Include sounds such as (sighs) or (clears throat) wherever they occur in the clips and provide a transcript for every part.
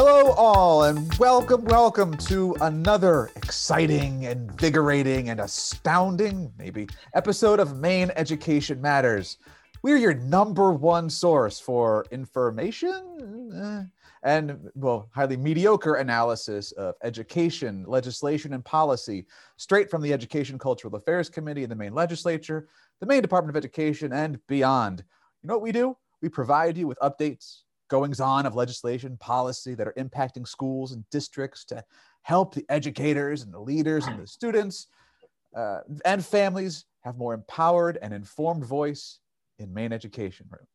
Hello, all, and welcome, welcome to another exciting, invigorating, and astounding, maybe, episode of Maine Education Matters. We're your number one source for information eh, and, well, highly mediocre analysis of education, legislation, and policy, straight from the Education Cultural Affairs Committee in the Maine Legislature, the Maine Department of Education, and beyond. You know what we do? We provide you with updates, goings on of legislation, policy that are impacting schools and districts to help the educators and the leaders and the students uh, and families have more empowered and informed voice in Maine education. Room.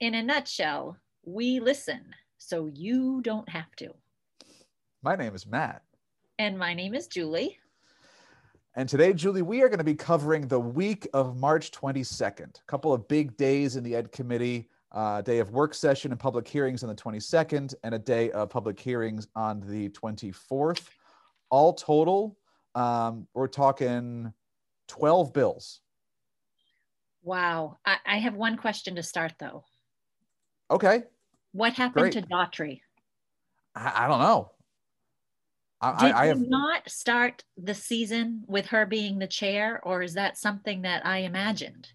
In a nutshell, we listen so you don't have to. My name is Matt. And my name is Julie. And today, Julie, we are going to be covering the week of March 22nd. A couple of big days in the Ed Committee uh, day of work session and public hearings on the 22nd, and a day of public hearings on the 24th. All total, um, we're talking 12 bills. Wow. I, I, have one question to start, though. Okay. What happened Great. to Daughtry? I, I don't know. I, Did I, have... not start the season with her being the chair, or is that something that I imagined?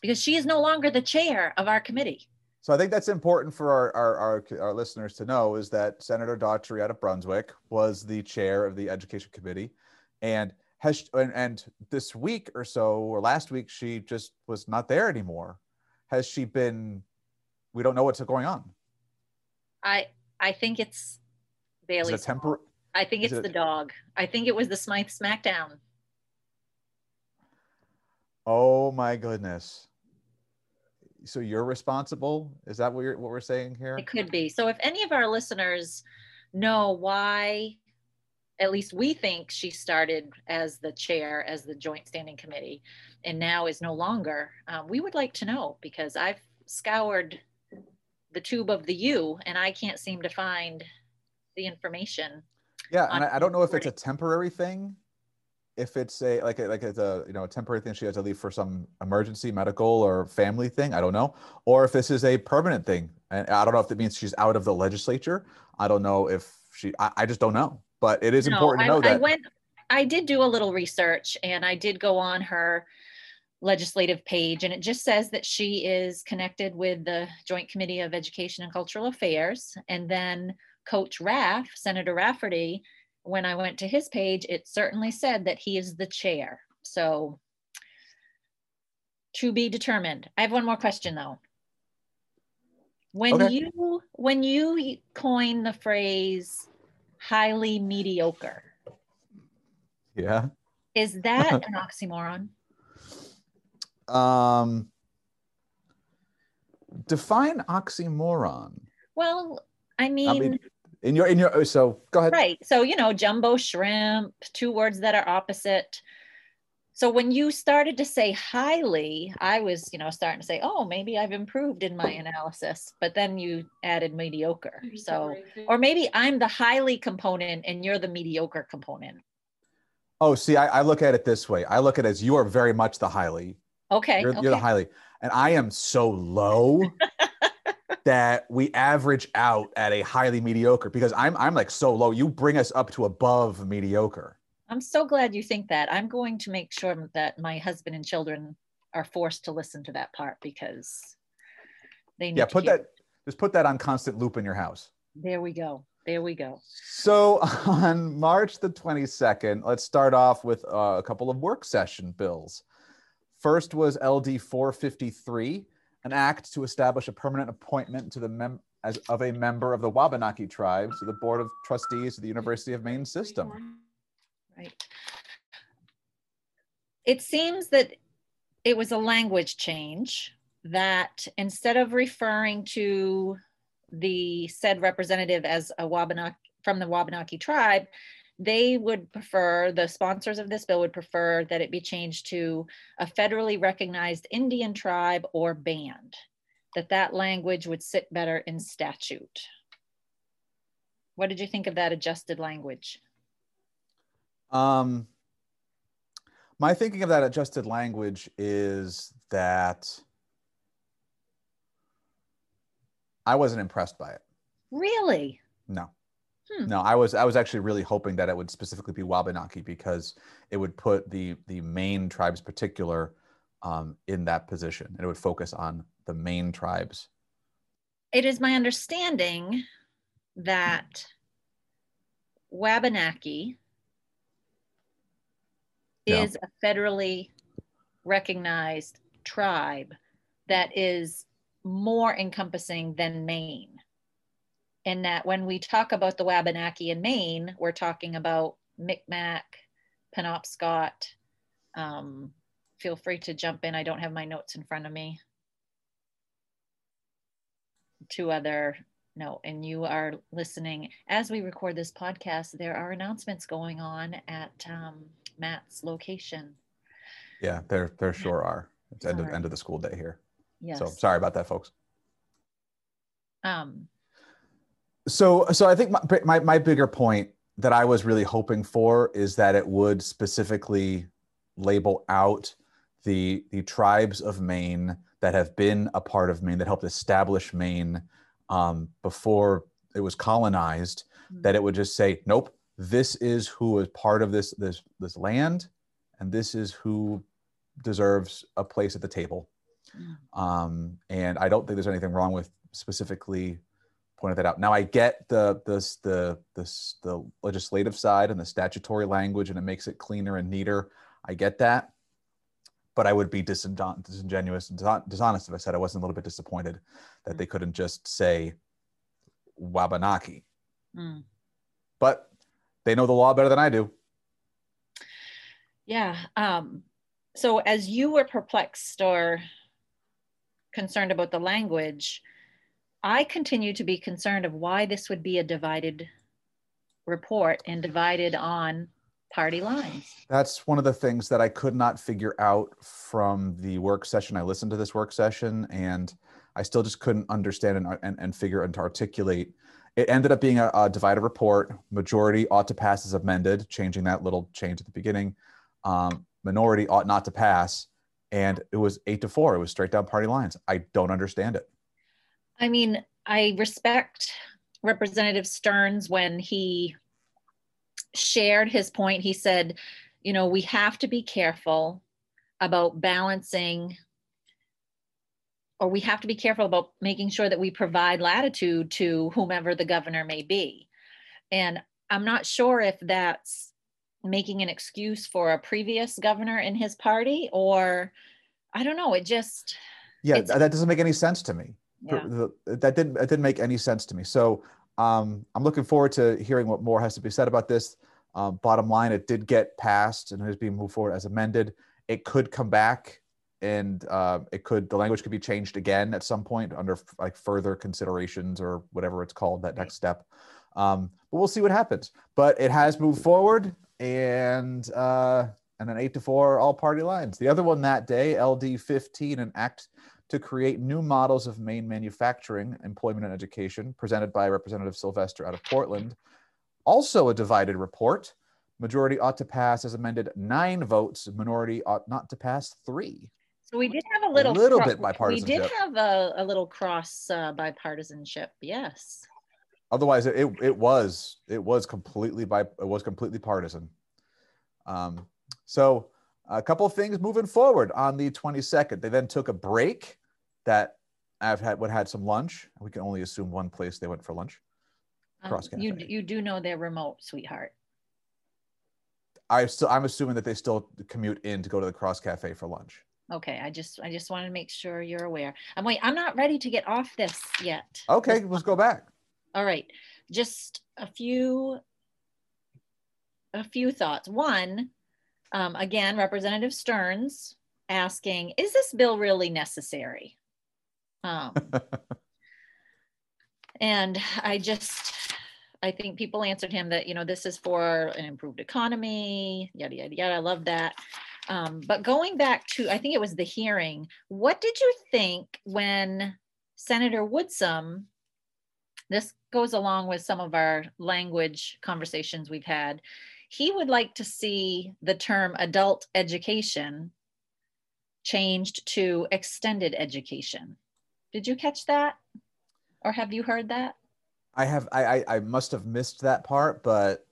Because she is no longer the chair of our committee. So I think that's important for our, our, our, our, listeners to know is that Senator Daughtry out of Brunswick was the chair of the Education Committee. And has and, and this week or so, or last week, she just was not there anymore. Has she been, we don't know what's going on. I I think it's Bailey. Tempor- I think it's it, the dog. I think it was the Smythe Smackdown. Oh my goodness so you're responsible? Is that what, you're, what we're saying here? It could be. So if any of our listeners know why at least we think she started as the chair as the joint standing committee and now is no longer um, we would like to know because i've scoured the tube of the u and i can't seem to find the information yeah and I, I don't know if it's a temporary thing if it's a like a, like it's a you know a temporary thing she has to leave for some emergency medical or family thing i don't know. Or if this is a permanent thing and i don't know if that means she's out of the legislature. I don't know if she i, I just don't know. But it is no, important to know I, that. i went i did do a little research and i did go on her legislative page and it just says that she is connected with the joint committee of education and cultural affairs and then coach raff senator rafferty when I went to his page, it certainly said that he is the chair. So to be determined. I have one more question though. When okay. you when you coin the phrase highly mediocre. Yeah. Is that (laughs) an oxymoron? Um define oxymoron. Well, I mean, I mean in your in your oh, so go ahead. Right. So you know jumbo shrimp two words that are opposite. So when you started to say highly i was you know starting to say oh maybe i've improved in my analysis but then you added mediocre. So or maybe i'm the highly component and you're the mediocre component. Oh see i, I look at it this way. I look at it as you are very much the highly. Okay you're, okay. you're the highly. And i am so low (laughs) that we average out at a highly mediocre because I'm I'm like so low. You bring us up to above mediocre. I'm so glad you think that. I'm going to make sure that my husband and children are forced to listen to that part because they need Yeah, put that just put that on constant loop in your house. There we go. There we go. So (laughs) on March the 22nd, let's start off with uh, a couple of work session bills. First was LD 453 an act to establish a permanent appointment to the mem- as of a member of the Wabanaki tribe to the Board of Trustees of the University of Maine system. Right. It seems that it was a language change that instead of referring to the said representative as a Wabanaki from the Wabanaki tribe, they would prefer, the sponsors of this bill would prefer that it be changed to a federally recognized Indian tribe or band, that that language would sit better in statute. What did you think of that adjusted language? Um, my thinking of that adjusted language is that I wasn't impressed by it. Really? No. Hmm. No, I was I was actually really hoping that it would specifically be Wabanaki because it would put the the Maine tribes particular um, in that position and it would focus on the Maine tribes. It is my understanding that Wabanaki Yeah. is a federally recognized tribe that is more encompassing than Maine. And that when we talk about the Wabanaki in Maine, we're talking about Micmac, Penobscot. Um, feel free to jump in. I don't have my notes in front of me. Two other, no, and you are listening. As we record this podcast, there are announcements going on at um, Matt's location. Yeah, there there sure are. It's end of end of the school day here. Yes. So sorry about that, folks. Um, So so I think my, my my bigger point that I was really hoping for is that it would specifically label out the the tribes of Maine that have been a part of Maine that helped establish Maine um, before it was colonized. That it would just say, nope, this is who is part of this this this land, and this is who deserves a place at the table. Mm. Um, and I don't think there's anything wrong with specifically pointed that out. Now I get the this the this the legislative side and the statutory language, and it makes it cleaner and neater. I get that, but I would be disingenuous and dishon- dishonest if I said I wasn't a little bit disappointed that they couldn't just say Wabanaki. mm. But they know the law better than I do. Yeah. Um, so as you were perplexed or concerned about the language, I continue to be concerned of why this would be a divided report and divided on party lines. That's one of the things that I could not figure out from the work session. I listened to this work session and I still just couldn't understand and, and, and figure and articulate. It ended up being a, a divided report. Majority ought to pass as amended, changing that little change at the beginning. Um, minority ought not to pass. And it was eight to four. It was straight down party lines. I don't understand it. I mean, I respect Representative Stearns when he shared his point. He said, you know, we have to be careful about balancing, or we have to be careful about making sure that we provide latitude to whomever the governor may be. And I'm not sure if that's making an excuse for a previous governor in his party or I don't know. It just, Yeah, that doesn't make any sense to me. Yeah. that didn't it didn't make any sense to me. So um, I'm looking forward to hearing what more has to be said about this. Um, bottom line, it did get passed and is being moved forward as amended. It could come back, and uh, it could the language could be changed again at some point under like further considerations or whatever it's called that next step. Um, but we'll see what happens. But it has moved forward, and uh, and an eight to four all party lines. The other one that day, LD 15, an act to create new models of Maine manufacturing, employment, and education, presented by Representative Sylvester out of Portland. Also a divided report. Majority ought to pass as amended nine votes. Minority ought not to pass three. So we did have a little, a little bit We did have a, a little cross uh, bipartisanship. Yes. Otherwise, it, it was it was completely by it was completely partisan. Um, so a couple of things moving forward on the 22nd. They then took a break that I've had would had some lunch. We can only assume one place they went for lunch. Um, Cross you you do know they're remote, sweetheart. I still I'm assuming that they still commute in to go to the Cross Cafe for lunch. Okay, I just I just wanted to make sure you're aware. I'm wait. I'm not ready to get off this yet. Okay, let's go back. All right, just a few a few thoughts. One, um, again, Representative Stearns asking, is this bill really necessary? Um, (laughs) and I just, I think people answered him that, you know, this is for an improved economy, yada, yada, yada. I love that. Um, but going back to, I think it was the hearing, what did you think when Senator Woodsome, this goes along with some of our language conversations we've had, he would like to see the term adult education changed to extended education. Did you catch that? Or have you heard that? I have I, I I must have missed that part, but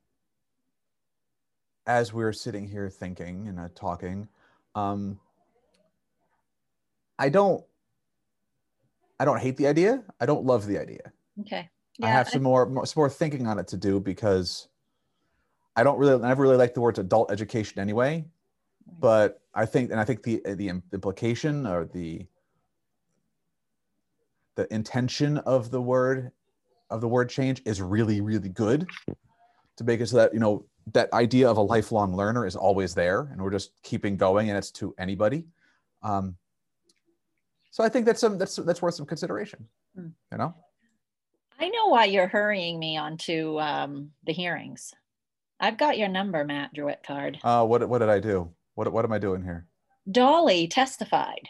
as we were sitting here thinking and uh, talking, um, I don't I don't hate the idea. I don't love the idea. Okay. I have some more, more some more thinking on it to do because I don't really I never really like the words adult education anyway. But I think and I think the the implication or the the intention of the word of the word change is really really good to make it so that you know that idea of a lifelong learner is always there and we're just keeping going and it's to anybody um, so i think that's some that's that's worth some consideration hmm. you know i know why you're hurrying me onto um, the hearings i've got your number matt Druitt card. Uh, what, what did i do? What, what am i doing here? Dolly testified.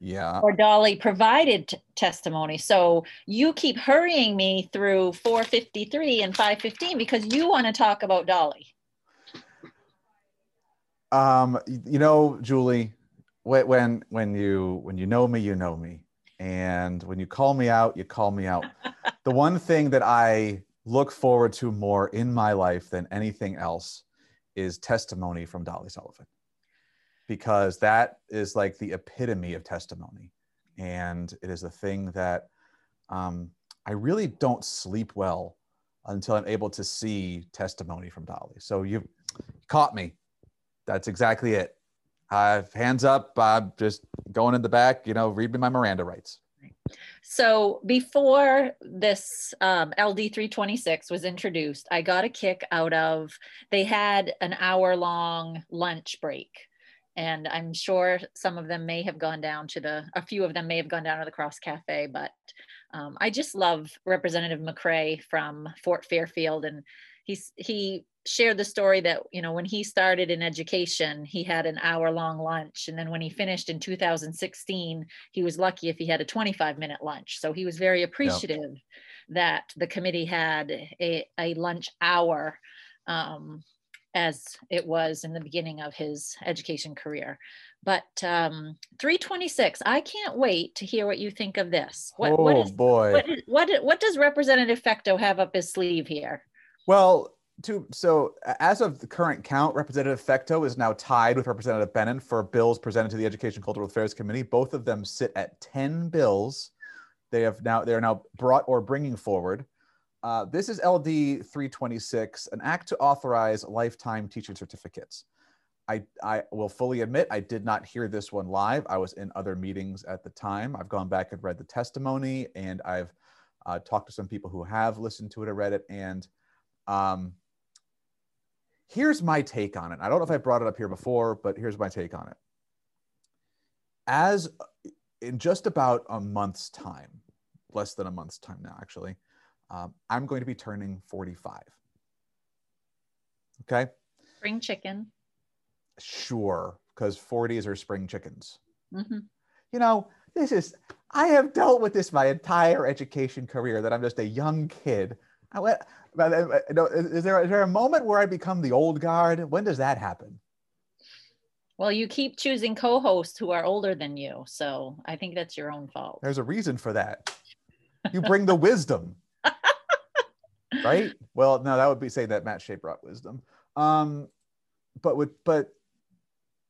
Yeah. Or dolly provided t- testimony. So you keep hurrying me through 453 and 515 because you want to talk about dolly. Um you know julie when when you when you know me you know me. And when you call me out you call me out. (laughs) The one thing that i look forward to more in my life than anything else is testimony from dolly sullivan because that is like the epitome of testimony. And it is a thing that um, I really don't sleep well until I'm able to see testimony from Dolly. So you caught me. That's exactly it. Uh, hands up. I'm just going in the back, you know, read me my Miranda rights. So before this um, LD 326 was introduced, I got a kick out of they had an hour long lunch break. And I'm sure some of them may have gone down to the, a few of them may have gone down to the Cross Cafe, but um, I just love Representative McCrea from Fort Fairfield, and he's he shared the story that you know when he started in education, he had an hour long lunch, and then when he finished in 2016, he was lucky if he had a 25 minute lunch. So he was very appreciative yep. that the committee had a, a lunch hour. Um, as it was in the beginning of his education career. But um, 326, I can't wait to hear what you think of this. What, oh what is, boy! What, what what does Representative Fecteau have up his sleeve here? Well, to so as of the current count, Representative Fecteau is now tied with Representative Brennan for bills presented to the Education Cultural Affairs Committee. Both of them sit at 10 bills. They have now they are now brought or bringing forward. Uh, this is LD 326, an act to authorize lifetime teaching certificates. I, I will fully admit I did not hear this one live. I was in other meetings at the time. I've gone back and read the testimony, and I've uh, talked to some people who have listened to it or read it. And um, here's my take on it. I don't know if I brought it up here before, but here's my take on it. As in just about a month's time, less than a month's time now, actually, um, I'm going to be turning 45. Okay. Spring chicken. Sure, because 40s are spring chickens. Mm-hmm. You know, this is, I have dealt with this my entire education career that I'm just a young kid. Is there, is there a moment where I become the old guard? When does that happen? Well, you keep choosing co hosts who are older than you. So I think that's your own fault. There's a reason for that. You bring the wisdom (laughs) right? Well, no, that would be saying that Matt Shea brought wisdom. Um, but with but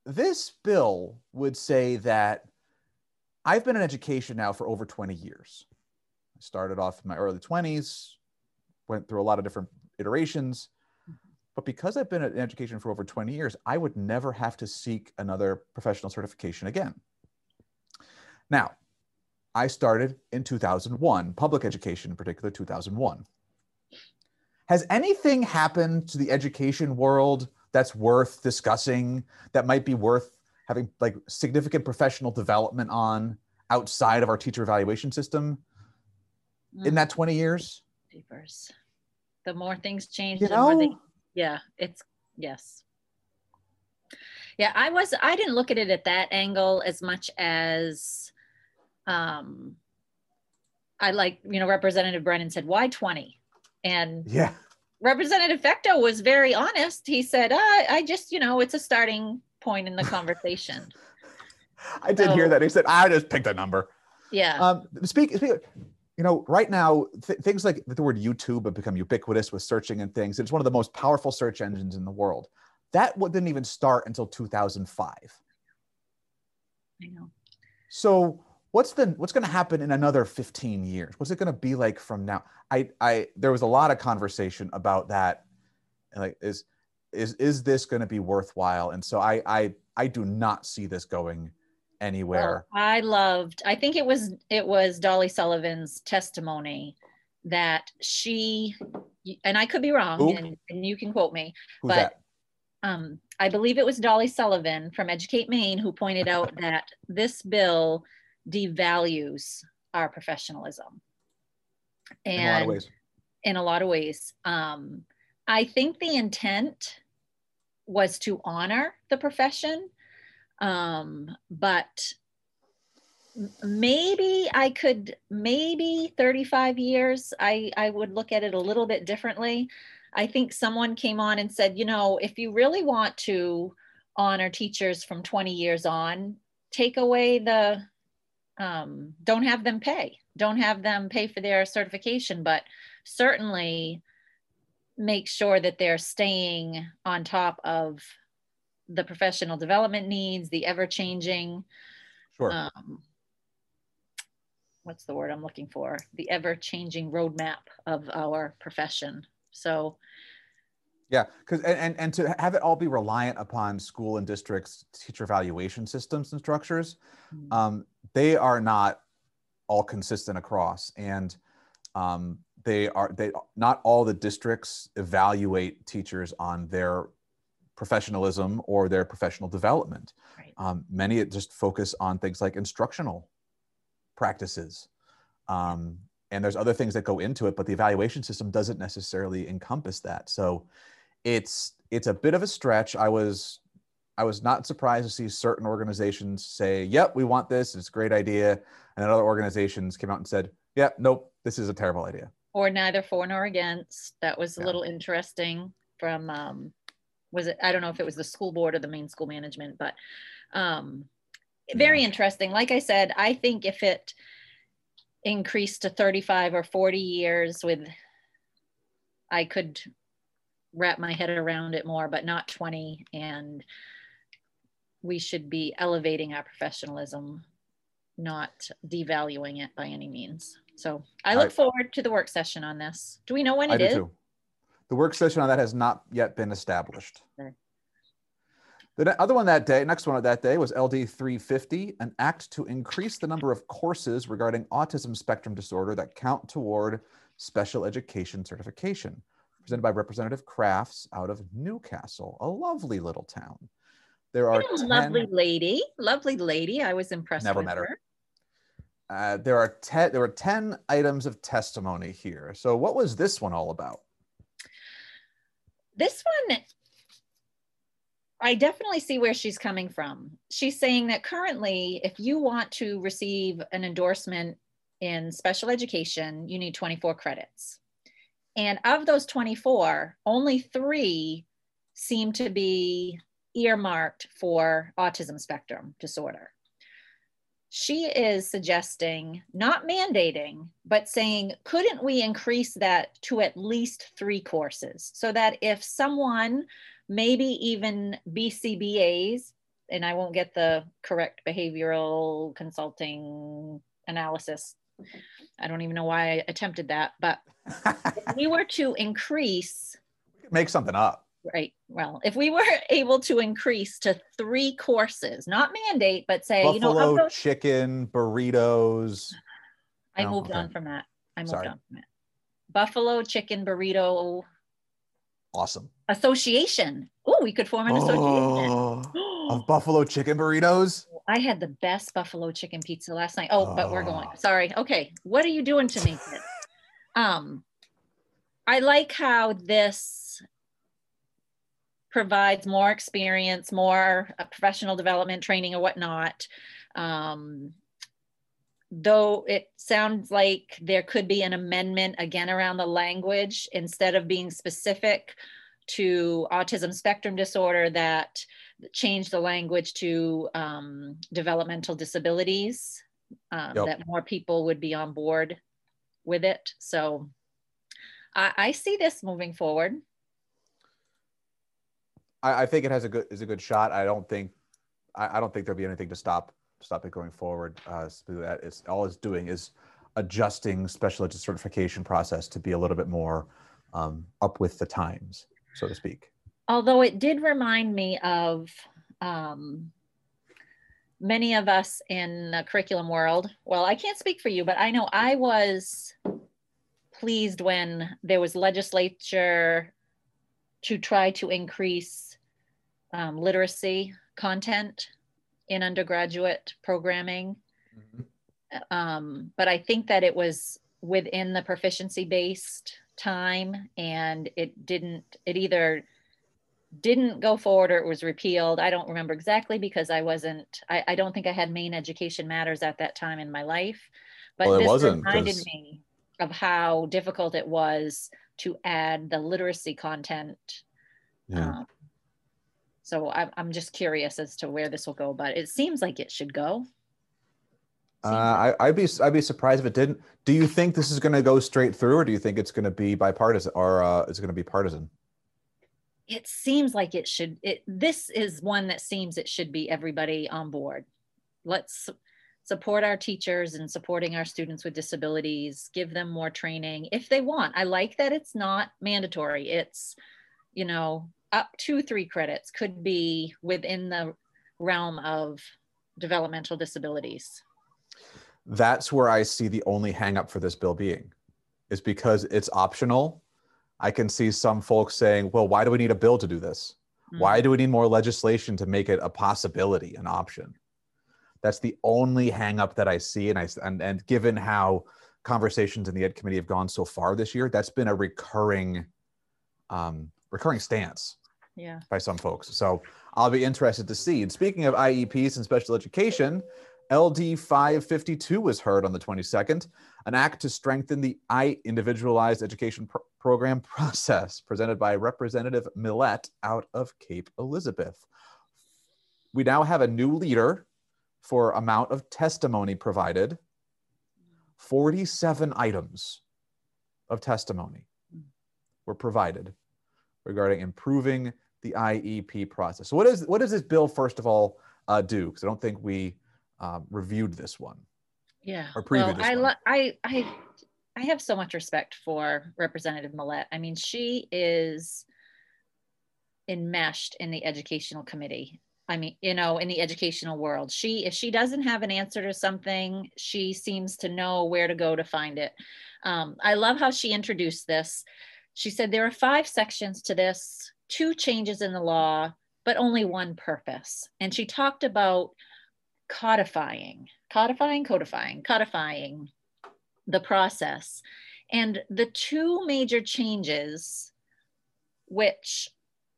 this bill would say that I've been in education now for over 20 years. I started off in my early 20s, went through a lot of different iterations. But because I've been in education for over 20 years, I would never have to seek another professional certification again. Now, I started in 2001, public education in particular, 2001. Has anything happened to the education world that's worth discussing, that might be worth having like significant professional development on outside of our teacher evaluation system mm. in that 20 years? Papers. The more things change, you the know? more they, yeah, it's yes. Yeah, I was I didn't look at it at that angle as much as um I like, you know, Representative Brennan said, why 20? And yeah, Representative Fecteau was very honest. He said, I, I just, you know, it's a starting point in the conversation. (laughs) I did hear that. He said, I just picked a number. Yeah. Um, speak, speak, you know, right now, th- things like the word YouTube have become ubiquitous with searching and things. It's one of the most powerful search engines in the world. That didn't even start until 2005. I know. So what's the what's going to happen in another 15 years? What's it going to be like from now? I I there was a lot of conversation about that. Like is is is this going to be worthwhile? And so I I I do not see this going anywhere. Well, I loved. I think it was it was Dolly Sullivan's testimony that she and I could be wrong, and, and, you can quote me, Who's but that? um, I believe it was Dolly Sullivan from Educate Maine who pointed out that this bill devalues our professionalism. And in a lot of ways. In a lot of ways. Um, I think the intent was to honor the profession, um, but maybe I could, maybe 35 years, I, I would look at it a little bit differently. I think someone came on and said, you know, if you really want to honor teachers from 20 years on, take away the, um, don't have them pay, don't have them pay for their certification, but certainly make sure that they're staying on top of the professional development needs, the ever changing. Sure. Um, what's the word I'm looking for? The ever changing roadmap of our profession. So, yeah, because and, and and to have it all be reliant upon school and districts teacher evaluation systems and structures, mm-hmm. um, they are not all consistent across, and um, they are they not all the districts evaluate teachers on their professionalism or their professional development. Right. Um, many just focus on things like instructional practices. Um, and there's other things that go into it but the evaluation system doesn't necessarily encompass that so it's it's a bit of a stretch i was i was not surprised to see certain organizations say yep we want this it's a great idea and then other organizations came out and said yeah nope this is a terrible idea or neither for nor against that was a yeah. little interesting from um was it i don't know if it was the school board or the Maine School Management but um very yeah. interesting like i said i think if it increased to 35 or 40 years with I could wrap my head around it more, but not 20. And we should be elevating our professionalism, not devaluing it by any means. So I look I, forward to the work session on this. Do we know when I it is? Too. The work session on that has not yet been established. Okay. The other one that day, next one of that day was LD 350, an act to increase the number of courses regarding autism spectrum disorder that count toward special education certification, presented by Representative Crafts out of Newcastle, a lovely little town. There are 10, lovely lady, lovely lady. I was impressed. Never met her. her. Uh, there are ten. There were ten items of testimony here. So, what was this one all about? This one I definitely see where she's coming from. She's saying that currently, if you want to receive an endorsement in special education, you need 24 credits. And of those 24, only three seem to be earmarked for autism spectrum disorder. She is suggesting, not mandating, but saying, couldn't we increase that to at least three courses so that if someone maybe even BCBAs, and I won't get the correct behavioral consulting analysis. I don't even know why I attempted that, but we were to increase, (laughs) make something up. Right. Well, if we were (laughs) able to increase to three courses, not mandate, but say, Buffalo you know, those, chicken, burritos. (sighs) I no, moved okay. on from that. I moved Sorry. on from it. Buffalo chicken burrito Awesome. Association. Oh, we could form an association. Oh, (gasps) of buffalo chicken burritos. I had the best buffalo chicken pizza last night. Oh, oh. but we're going. Sorry. Okay. What are you doing to me? (laughs) um, I like how this provides more experience, more uh, professional development training or whatnot. Um, though it sounds like there could be an amendment again around the language instead of being specific to autism spectrum disorder that change the language to um, developmental disabilities um, yep. that more people would be on board with it. So I, I see this moving forward. I, I, think it has a good is a good shot. I don't think I, I, don't think there'll be anything to stop stop it going forward. Uh, that all it's doing is adjusting special ed certification process to be a little bit more um, up with the times, so to speak. Although it did remind me of um, many of us in the curriculum world. Well, I can't speak for you, but I know I was pleased when there was legislature to try to increase um, literacy content in undergraduate programming. Mm-hmm. Um, but I think that it was within the proficiency based time and it didn't, it either didn't go forward or it was repealed. I don't remember exactly because I wasn't, I, I don't think I had Maine Education Matters at that time in my life. But well, this reminded cause... me of how difficult it was to add the literacy content. Yeah. Um, so I'm, I'm just curious as to where this will go, but it seems like it should go. Uh, I, I'd be I'd be surprised if it didn't. Do you think this is going to go straight through, or do you think it's going to be bipartisan, or uh, is it going to be partisan? It seems like it should. It this is one that seems it should be everybody on board. Let's support our teachers and supporting our students with disabilities. Give them more training if they want. I like that it's not mandatory. It's you know up to three credits could be within the realm of developmental disabilities that's where I see the only hangup for this bill being, is because it's optional. I can see some folks saying, well, why do we need a bill to do this? Mm-hmm. Why do we need more legislation to make it a possibility, an option? That's the only hangup that I see. And I and, and given how conversations in the ed committee have gone so far this year, that's been a recurring um, recurring stance yeah. by some folks. So I'll be interested to see. And speaking of IEPs and special education, LD 552 was heard on the 22nd, an act to strengthen the I individualized education pr- program (laughs) process presented by Representative Millett out of Cape Elizabeth. We now have a new leader for amount of testimony provided 47 items of testimony mm. were provided regarding improving the IEP process. So what is what does this bill first of all uh, do? Because I don't think we um, reviewed this one. Yeah. Or previewed well, I, lo- I, I, I have so much respect for Representative Millett. I mean, she is enmeshed in the educational committee. I mean, you know, in the educational world, she, if she doesn't have an answer to something, she seems to know where to go to find it. Um, I love how she introduced this. She said there are five sections to this, two changes in the law, but only one purpose. And she talked about codifying, codifying, codifying, codifying the process. And the two major changes, which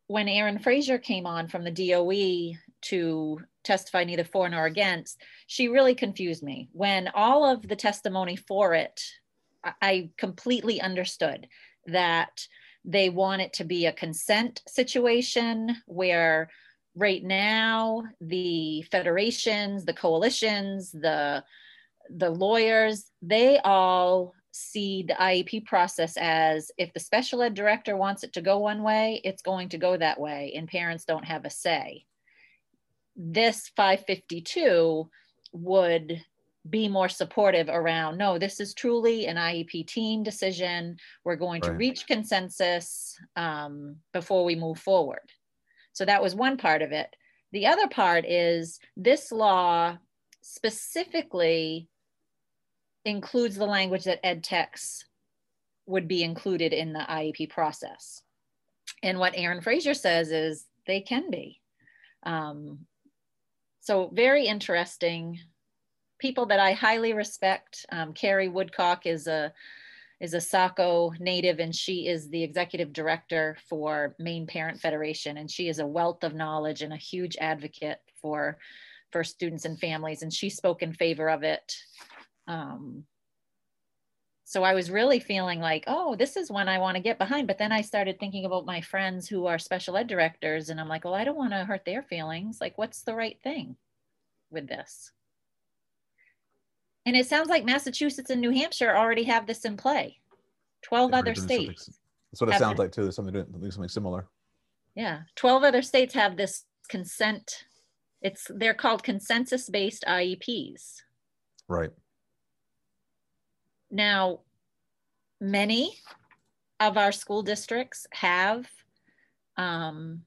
when Erin Frazier came on from the DOE to testify neither for nor against, she really confused me. When all of the testimony for it, I completely understood that they want it to be a consent situation where right now the federations the coalitions the the lawyers they all see the iep process as if the special ed director wants it to go one way it's going to go that way and parents don't have a say. This 552 would be more supportive around no this is truly an iep team decision we're going right. to reach consensus um, before we move forward so that was one part of it. The other part is this law specifically includes the language that ed techs would be included in the IEP process. And what Erin Frazier says is they can be. Um, so very interesting. People that I highly respect. Um, Carrie Woodcock is a is a Saco native and she is the executive director for Maine Parent Federation. And she is a wealth of knowledge and a huge advocate for, for students and families. And she spoke in favor of it. Um, so I was really feeling like, oh, this is one I want to get behind. But then I started thinking about my friends who are special ed directors. And I'm like, well, I don't want to hurt their feelings. Like, what's the right thing with this? And it sounds like Massachusetts and New Hampshire already have this in play. 12 other states. That's what it sounds it. like too. There's something doing doing something similar. Yeah, 12 other states have this consent. It's they're called consensus based IEPs. Right. Now, many of our school districts have, um,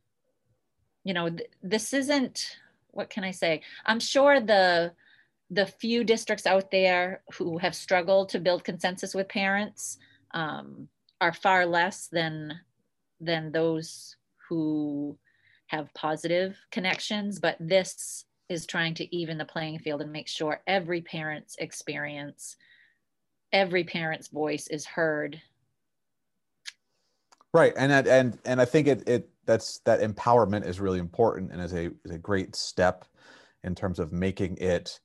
you know, th- this isn't, what can I say? I'm sure the, the few districts out there who have struggled to build consensus with parents um, are far less than, than those who have positive connections, but this is trying to even the playing field and make sure every parent's experience every parent's voice is heard. Right. And that, and and I think it it that's that empowerment is really important and is a is a great step in terms of making it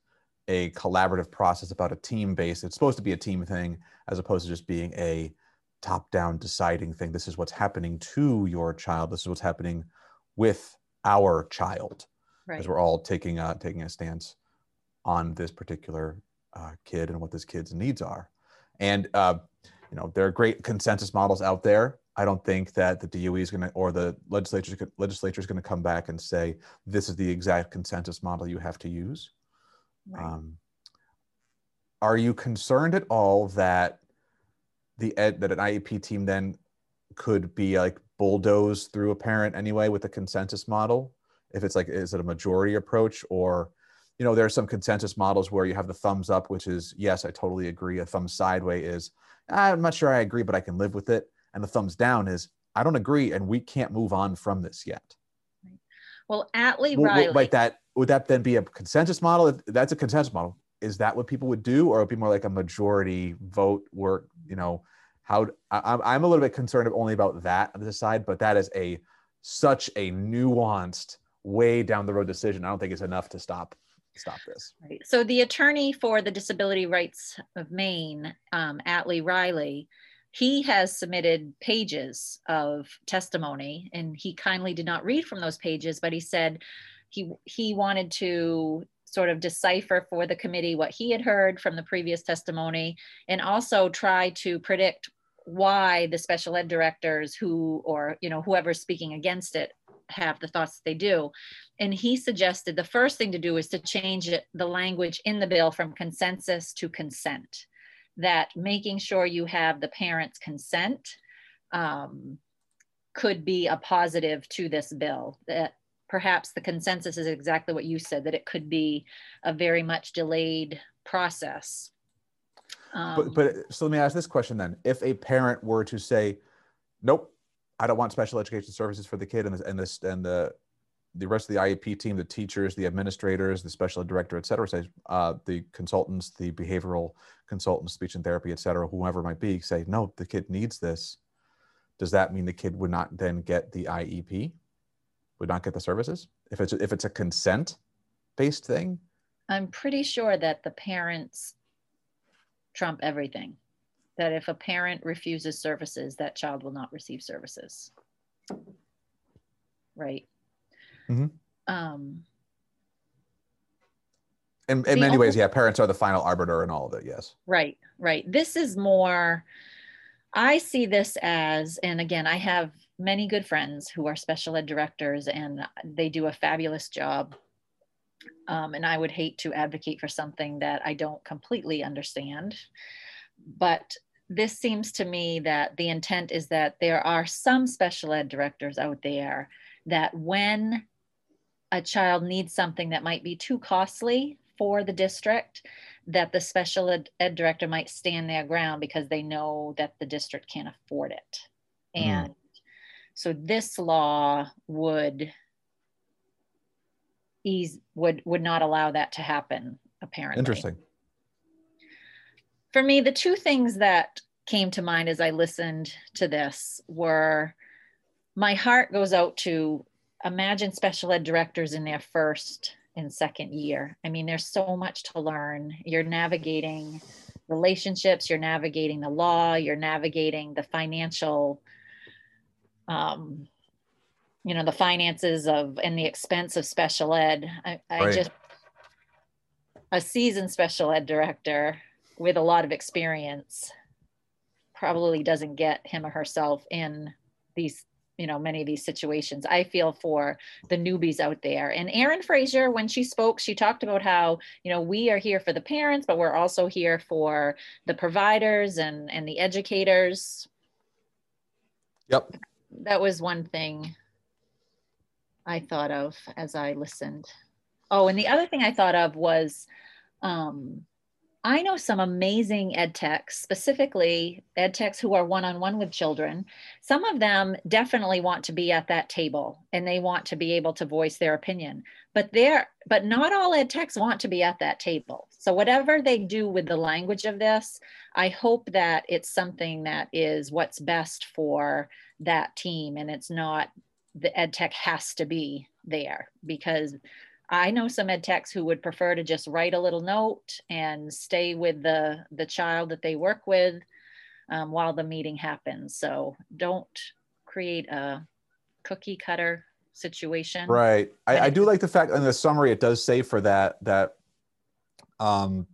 a collaborative process about a team base. It's supposed to be a team thing as opposed to just being a top down deciding thing. This is what's happening to your child. This is what's happening with our child. Right. Because we're all taking a taking a stance on this particular uh, kid and what this kid's needs are. And uh, you know, there are great consensus models out there. I don't think that the DOE is going to, or the legislature legislature is going to come back and say this is the exact consensus model you have to use. Right. Um, are you concerned at all that the ed, that an IEP team then could be like bulldozed through a parent anyway with the consensus model? If it's like, is it a majority approach or, you know, there are some consensus models where you have the thumbs up, which is yes, I totally agree. A thumbs sideway is I'm not sure I agree, but I can live with it. And the thumbs down is I don't agree, and we can't move on from this yet. well, Atlee Reilly. like that would that then be a consensus model? If that's a consensus model is that what people would do? Or would be more like a majority vote work you know? How I, I'm- i'm a little bit concerned only about that on this side but that is a such a nuanced way down the road decision. I don't think it's enough to stop stop this. Right. So the attorney for the Disability Rights of Maine, um, Atlee Reilly, he has submitted pages of testimony, and he kindly did not read from those pages, but he said he he wanted to sort of decipher for the committee what he had heard from the previous testimony, and also try to predict why the special ed directors who or you know whoever's speaking against it have the thoughts that they do and he suggested the first thing to do is to change it, the language in the bill from consensus to consent. That making sure you have the parents' consent um, could be a positive to this bill. That perhaps the consensus is exactly what you said, that it could be a very much delayed process. Um, but but so let me ask this question then if a parent were to say nope i don't want special education services for the kid and this and this and the the rest of the iep team the teachers the administrators the special ed director et cetera says uh, the consultants the behavioral consultants speech and therapy et cetera whoever it might be say no the kid needs this does that mean the kid would not then get the iep would not get the services if it's if it's a consent based thing I'm pretty sure that the parents trump everything. That if a parent refuses services, that child will not receive services. Right. mm-hmm. Um, in, in many only- ways yeah parents are the final arbiter in all of it yes right, right. This is more, I see this as, and again, I have many good friends who are special ed directors and they do a fabulous job. Um, and I would hate to advocate for something that I don't completely understand. But this seems to me that the intent is that there are some special ed directors out there that when a child needs something that might be too costly for the district, that the special ed, ed director might stand their ground because they know that the district can't afford it. And so this law would ease would would not allow that to happen apparently interesting for me, the two things that came to mind as I listened to this were my heart goes out to imagine special ed directors in their first and second year. I mean, there's so much to learn. You're navigating relationships, you're navigating the law, you're navigating the financial, um, you know, the finances of and the expense of special ed. I, I Right. just a seasoned special ed director with a lot of experience probably doesn't get him or herself in these you know many of these situations i feel for the newbies out there and Erin Frazier when she spoke she talked about how you know we are here for the parents but we're also here for the providers and and the educators yep that was one thing i thought of as i listened oh and the other thing i thought of was um I know some amazing ed techs, specifically ed techs who are one on one with children. Some of them definitely want to be at that table and they want to be able to voice their opinion. But they're but not all ed techs want to be at that table. So whatever they do with the language of this, I hope that it's something that is what's best for that team and it's not the ed tech has to be there because I know some ed techs who would prefer to just write a little note and stay with the the child that they work with um, while the meeting happens. So don't create a cookie cutter situation. Right. I, I do like the fact in the summary it does say for that that um,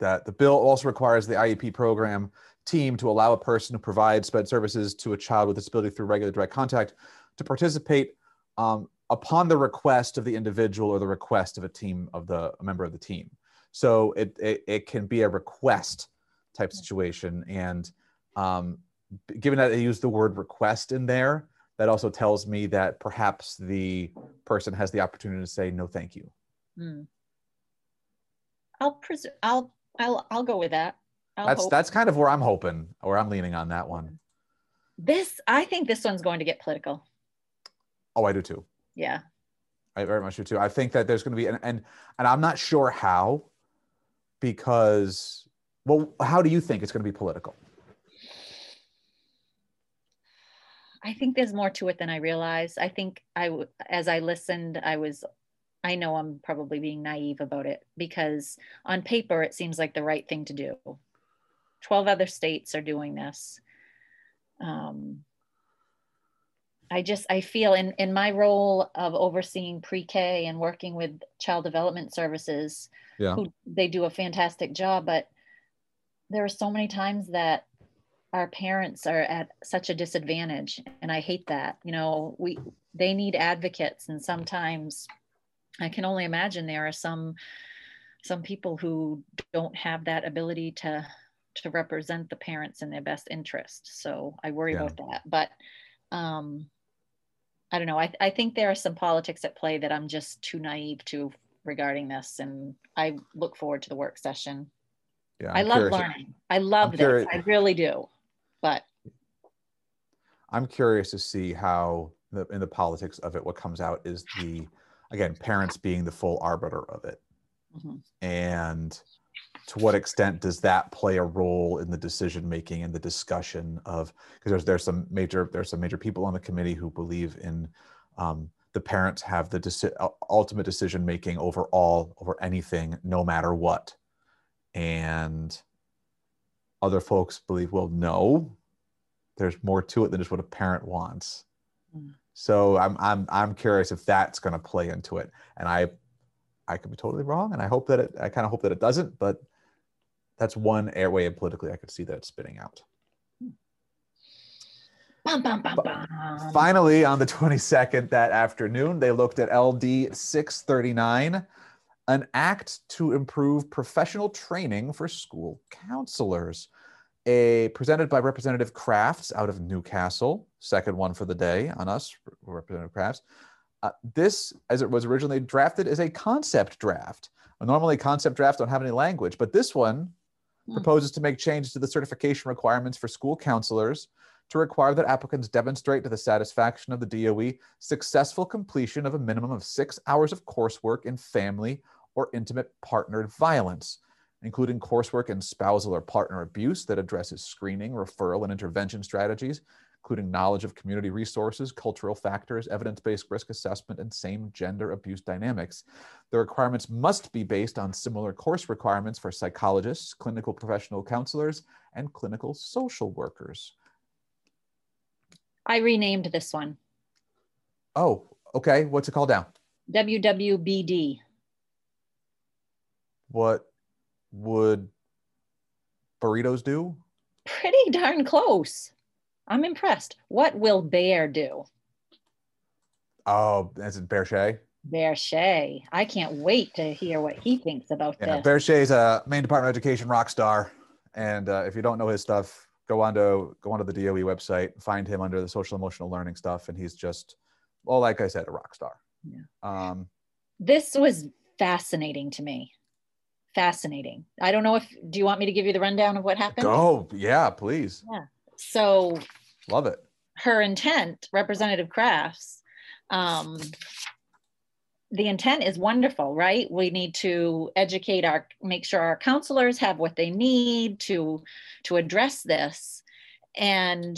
that the bill also requires the IEP program team to allow a person who provides SPED services to a child with disability through regular direct contact to participate um, upon the request of the individual or the request of a team of the a member of the team. So it it, it can be a request type situation, and um, given that they use the word request in there, that also tells me that perhaps the person has the opportunity to say no, thank you. Hmm. I'll pres- I'll I'll I'll go with that. I'll that's hope. that's kind of where I'm hoping, or I'm leaning on that one. This I think this one's going to get political. Oh, I do too. Yeah. I very much do too. I think that there's going to be, and, and and I'm not sure how, because well, how do you think it's going to be political? I think there's more to it than I realized. I think I, as I listened, I was, I know I'm probably being naive about it because on paper it seems like the right thing to do. Twelve other states are doing this. Um, I just I feel in in my role of overseeing pre-K and working with child development services, Yeah. who they do a fantastic job, but there are so many times that our parents are at such a disadvantage and I hate that. You know, we they need advocates and sometimes I can only imagine there are some some people who don't have that ability to to represent the parents in their best interest. So I worry Yeah. about that. But um I don't know. I, I think there are some politics at play that I'm just too naive to regarding this. And I look forward to the work session. Yeah. i love curious- learning. I love I'm this. curious- I really do. But I'm curious to see how the, in the politics of it, what comes out is the, again, parents being the full arbiter of it. mhm. and to what extent does that play a role in the decision making and the discussion of because there's there's some major there's some major people on the committee who believe in um, the parents have the deci- uh, ultimate decision making over all over anything no matter what and other folks believe well no there's more to it than just what a parent wants Mm. so i'm i'm i'm curious if that's going to play into it and i I could be totally wrong, and I hope that it. I kind of hope that it doesn't, but that's one airway and politically I could see that it's spitting out. bum, bum, bum. Finally, on the (laughs) 22nd that afternoon, they looked at LD 639, an act to improve professional training for school counselors. A presented by Representative Crafts out of Newcastle, second one for the day on us, Representative Crafts. Uh, this, as it was originally drafted, is a concept draft. Normally, concept drafts don't have any language, but this one. Hmm. proposes to make changes to the certification requirements for school counselors to require that applicants demonstrate to the satisfaction of the DOE successful completion of a minimum of six hours of coursework in family or intimate partnered violence, including coursework in spousal or partner abuse that addresses screening, referral, and intervention strategies, including knowledge of community resources, cultural factors, evidence based risk assessment, and same gender abuse dynamics. The requirements must be based on similar course requirements for psychologists, clinical professional counselors, and clinical social workers. I renamed this one Oh, okay. What's it called now? WWBD. what would burritos do? Pretty darn close. I'm impressed. What will Bear do? Oh, that's Bear Shea. Bear Shea. I can't wait to hear what he thinks about Yeah, this. Bear Shea's a Maine Department of Education rock star, and uh, if you don't know his stuff, go on to go onto the DOE website, find him under the social emotional learning stuff, and he's just, well, like I said, a rock star. Yeah. Um, this was fascinating to me. Fascinating. I don't know if do you want me to give you the rundown of what happened? Oh yeah, please, Yeah. So love it. her intent, Representative Crafts, um, the intent is wonderful, right? We need to educate our, make sure our counselors have what they need to to address this, and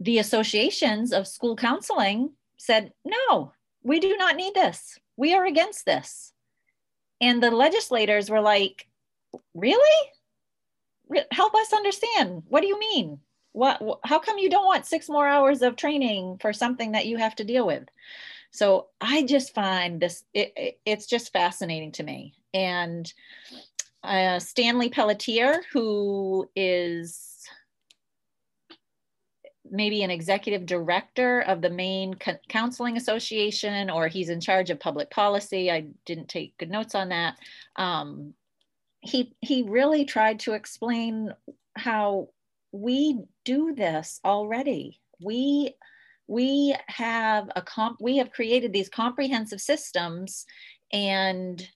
the associations of school counseling said, no, we do not need this. We are against this. And the legislators were like, really? Re- Help us understand. What do you mean? What, how come you don't want six more hours of training for something that you have to deal with? So I just find this, it, it- it's just fascinating to me. And uh, Stanley Pelletier, who is maybe an executive director of the Maine Co- Counseling Association, or he's in charge of public policy. I didn't take good notes on that. Um, he he really tried to explain how we do this already. We we have a comp we have created these comprehensive systems and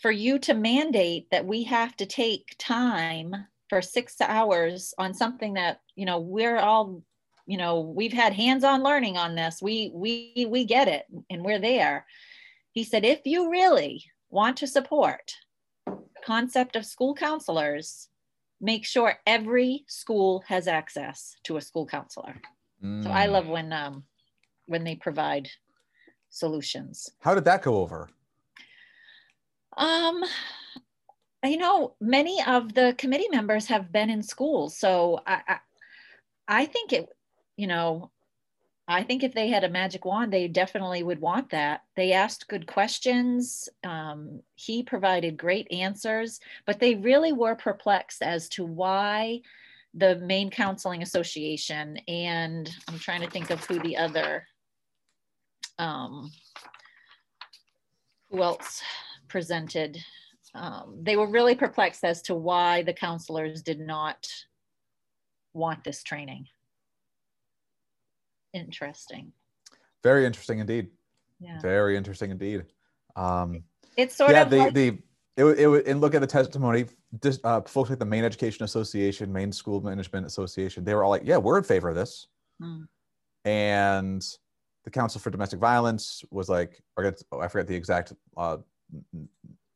for you to mandate that we have to take time for six hours on something that you know we're all you know we've had hands-on learning on this we we we get it and we're there he said if you really want to support the concept of school counselors make sure every school has access to a school counselor so i Mm. love when um when they provide solutions How did that go over? um you know many of the committee members have been in schools so i i, I think it you know i think if they had a magic wand they definitely would want that. They asked good questions. Um, he provided great answers but they really were perplexed as to why the Maine counseling association and i'm trying to think of who the other um, who else presented. Um, they were really perplexed as to why the counselors did not want this training interesting Very interesting indeed. yeah Very interesting indeed. Um, it's sort yeah, of the like, the it, it, and look at the testimony. This, uh, folks like the Maine Education Association, Maine School Management Association, they were all like, "Yeah, we're in favor of this." Mm. And the Council for Domestic Violence was like, or I forget- I forget the exact uh,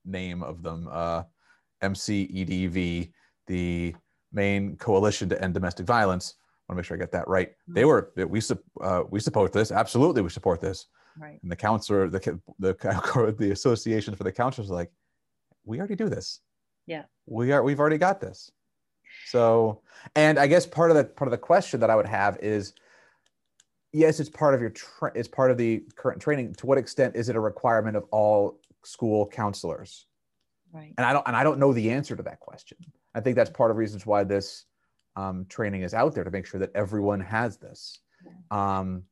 name of them. Uh, MCEDV, the Maine Coalition to End Domestic Violence. Want to make sure I get that right. They Mm. were we uh, we support this. Absolutely, we support this. right And the counselor, the the (laughs) the association for the counselors, like, we already do this. Yeah. we are. We've already got this. So, and I guess part of the part of the question that I would have is, yes, it's part of your tra- it's part of the current training. To what extent is it a requirement of all school counselors? right And I don't and I don't know the answer to that question. I think that's part of reasons why this um, training is out there to make sure that everyone has this. Um,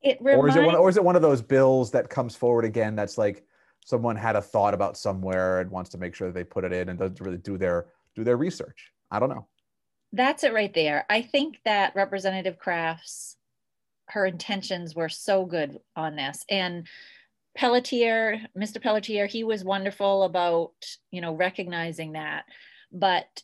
it or is it one or is it one of those bills that comes forward again that's like someone had a thought about somewhere and wants to make sure that they put it in and doesn't really do their do their research? I don't know. That's it right there. I think that representative crafts her intentions were so good on this. And pelletier mr pelletier he was wonderful about you know recognizing that. But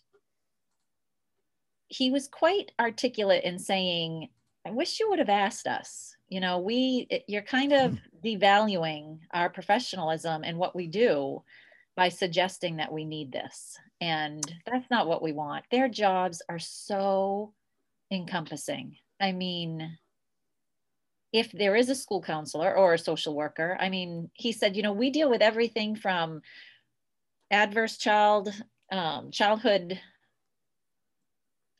he was quite articulate in saying i wish you would have asked us. You know we, you're kind of devaluing our professionalism and what we do by suggesting that we need this. And that's not what we want. Their jobs are so encompassing. I mean if there is a school counselor or a social worker i mean he said you know we deal with everything from adverse child um, childhood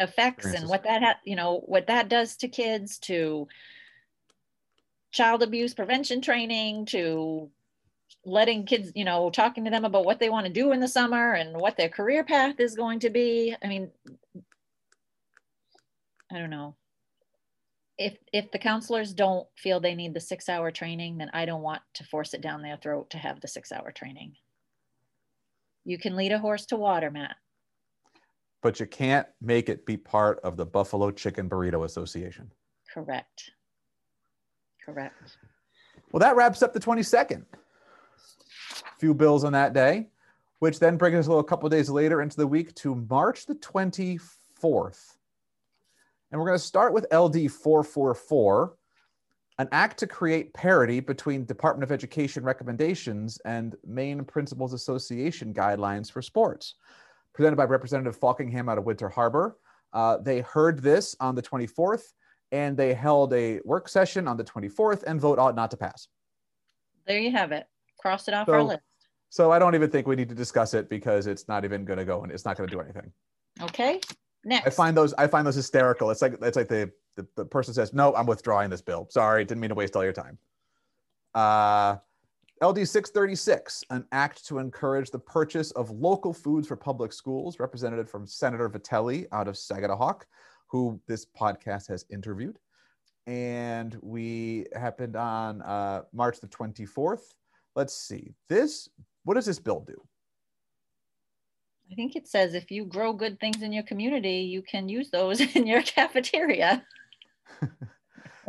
effects and what that ha- you know what that does to kids to child abuse prevention training to letting kids, you know, talking to them about what they want to do in the summer and what their career path is going to be. I mean, I don't know. If if the counselors don't feel they need the six hour training, then I don't want to force it down their throat to have the six hour training. You can lead a horse to water, Matt. But you can't make it be part of the Buffalo Chicken Burrito Association. Correct. Correct. Well, that wraps up the 22nd. A Few bills on that day, which then brings us a little couple days later into the week to March the 24th. And we're going to start with LD 444, an act to create parity between Department of Education recommendations and Maine Principals Association guidelines for sports. Presented by Representative Faulkingham out of Winter Harbor. Uh, they heard this on the 24th and they held a work session on the 24th and vote ought not to pass. There you have it. Cross it off so, our list. So I don't even think we need to discuss it because it's not even going to go and it's not going to do anything. Okay. Next. I find those I find those hysterical. It's like it's like the, the, the person says, "No, I'm withdrawing this bill. Sorry, didn't mean to waste all your time." Uh, LD 636, an act to encourage the purchase of local foods for public schools, represented from Senator Vitelli out of Sagadahoc, who this podcast has interviewed. And we happened on uh, March the 24th. Let's see. This, what does this bill do? I think it says if you grow good things in your community, you can use those (laughs) in your cafeteria. (laughs)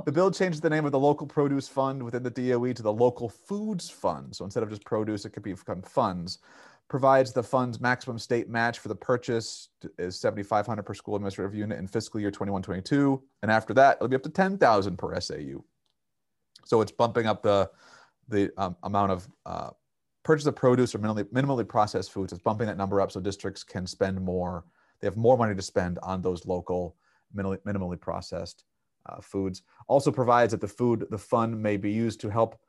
the bill changes the name of the local produce fund within the DOE to the local foods fund. So instead of just produce, it could become funds. Provides the fund's maximum state match for the purchase is 7,500 per school administrative unit in fiscal year 21-22, and after that, it'll be up to 10,000 per SAU. So it's bumping up the the um, amount of uh, purchase of produce or minimally, minimally processed foods. It's bumping that number up so districts can spend more. They have more money to spend on those local minimally, minimally processed uh, foods. Also provides that the food, the fund may be used to help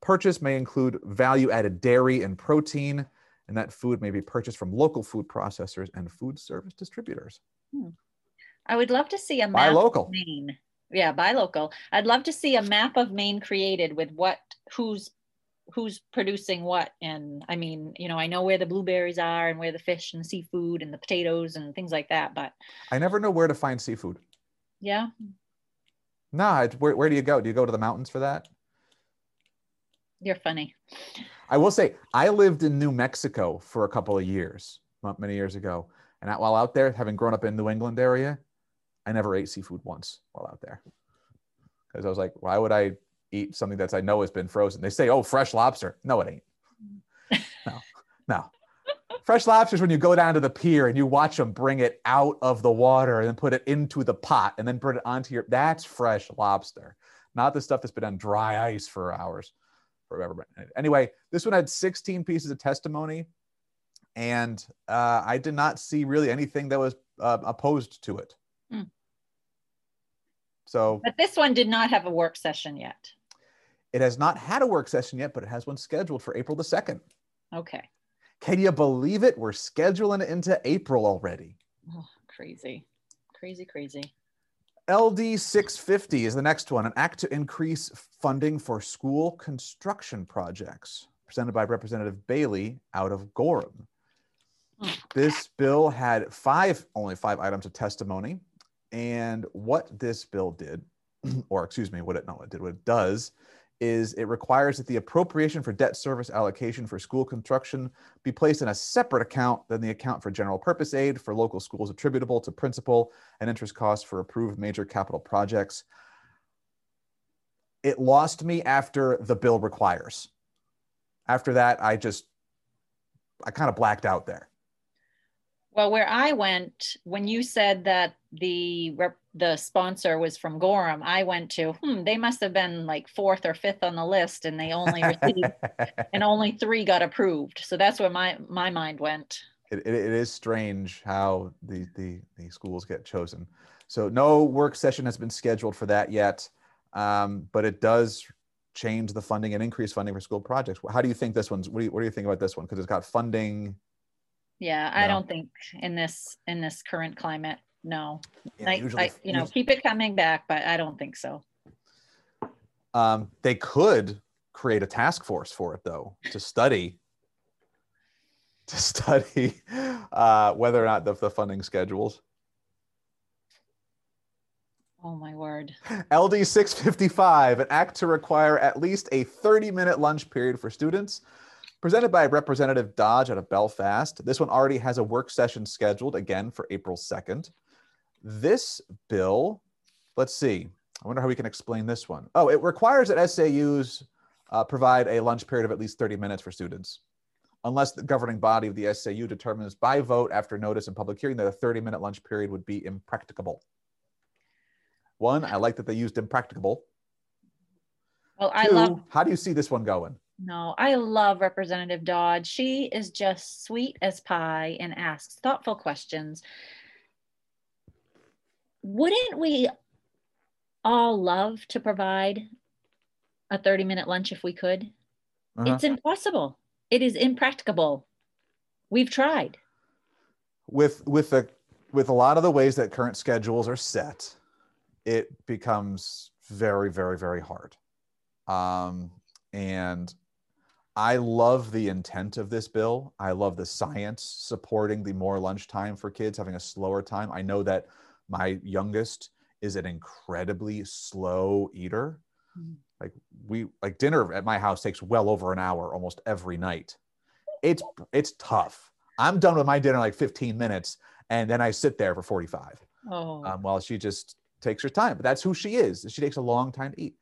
purchase may include value added dairy and protein, and that food may be purchased from local food processors and food service distributors. Hmm. I would love to see a map buy local. of Maine. Yeah, buy local. I'd love to see a map of Maine created with what who's who's producing what and i mean you know i know where the blueberries are and where the fish and the seafood and the potatoes and things like that but i never know where to find seafood yeah no where, where do you go do you go to the mountains for that you're funny i will say i lived in new mexico for a couple of years not many years ago and while out there having grown up in new england area i never ate seafood once while out there because i was like why would i eat something that I know has been frozen. They say, "Oh, fresh lobster." No, it ain't. (laughs) No, no. Fresh lobsters when you go down to the pier and you watch them bring it out of the water and then put it into the pot and then put it onto your. That's fresh lobster, not the stuff that's been on dry ice for hours. Forever. Anyway, this one had 16 pieces of testimony, and uh, I did not see really anything that was uh, opposed to it. Mm. So, but this one did not have a work session yet. It has not had a work session yet, but it has one scheduled for April the 2nd. Okay. Can you believe it? We're scheduling it into April already. Oh, crazy. Crazy, crazy. LD 650 is the next one, an act to increase funding for school construction projects, presented by Representative Bailey out of Gorham. This bill had five, only five items of testimony. And what this bill did, (clears throat) or excuse me, what it, no, it did, what it does is it requires that the appropriation for debt service allocation for school construction be placed in a separate account than the account for general purpose aid for local schools attributable to principal and interest costs for approved major capital projects. It lost me after the bill requires. After that, I just, I kind of blacked out there. Well, where I went, when you said that the rep, the sponsor was from Gorham, I went to, hmm, they must have been like fourth or fifth on the list, and they only received, (laughs) and only three got approved. So that's where my my mind went. It, it, it is strange how the, the the schools get chosen. So no work session has been scheduled for that yet, um, but it does change the funding and increase funding for school projects. How do you think this one's? What do you, what do you think about this one? Because it's got funding yeah, I don't think in this in this current climate, no. Yeah, I, usually, I, you know, keep it coming back, but I don't think so. Um, they could create a task force for it though to study to study (laughs) uh, whether or not the, the funding schedules. Oh my word. LD 655, an act to require at least a 30 minute lunch period for students, presented by Representative Dodge out of Belfast. This one already has a work session scheduled again for April 2nd. This bill, let's see, I wonder how we can explain this one. Oh, it requires that SAUs uh, provide a lunch period of at least 30 minutes for students, unless the governing body of the SAU determines by vote after notice and public hearing that a 30 minute lunch period would be impracticable. One, I like that they used impracticable. Well, I Two, love how do you see this one going? no, I love Representative Dodd. She is just sweet as pie and asks thoughtful questions. Wouldn't we all love to provide a 30 minute lunch if we could? Uh-huh. It's impossible. It is impracticable. We've tried. with with the with a lot of the ways that current schedules are set, it becomes very very very hard. Um, and I love the intent of this bill. I love the science supporting the more lunchtime for kids having a slower time. I know that my youngest is an incredibly slow eater. Mhm. Like we like dinner at my house takes well over an hour almost every night. It's it's tough. I'm done with my dinner in like 15 minutes and then I sit there for 45 Oh, um, while she just takes her time. But that's who she is. She takes a long time to eat.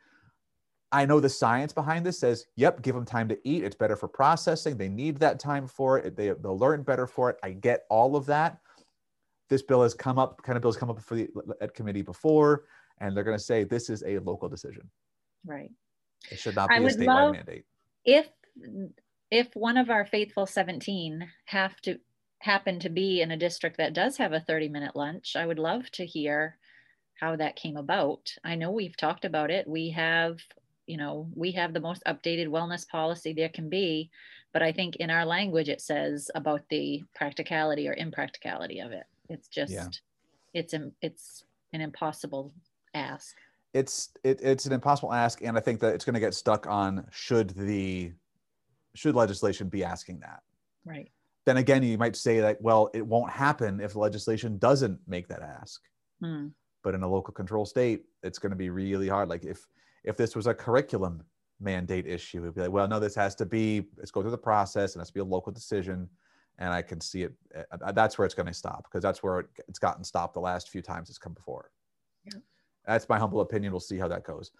I know the science behind this says, yep, give them time to eat. It's better for processing. They need that time for it. They, they'll learn better for it. I get all of that. This bill has come up, kind of bills come up for the ed committee before, and they're going to say this is a local decision. right. It should not be I a would statewide love- mandate. if if one of our faithful 17 have to happen to be in a district that does have a 30 minute lunch i would love to hear how that came about i know we've talked about it we have you know we have the most updated wellness policy there can be but i think in our language it says about the practicality or impracticality of it it's just it's im- it's an impossible ask. It's it, it's an impossible ask and i think that it's going to get stuck on should the should legislation be asking that? Right. Then again you might say that well it won't happen if legislation doesn't make that ask. Hmm. but in a local control state it's going to be really hard. Like if if this was a curriculum mandate issue it'd be like well no this has to be let's go through the process and it has to be a local decision and i can see it uh, that's where it's going to stop because that's where it, it's gotten stopped the last few times it's come before. Yeah. that's my humble opinion. We'll see how that goes.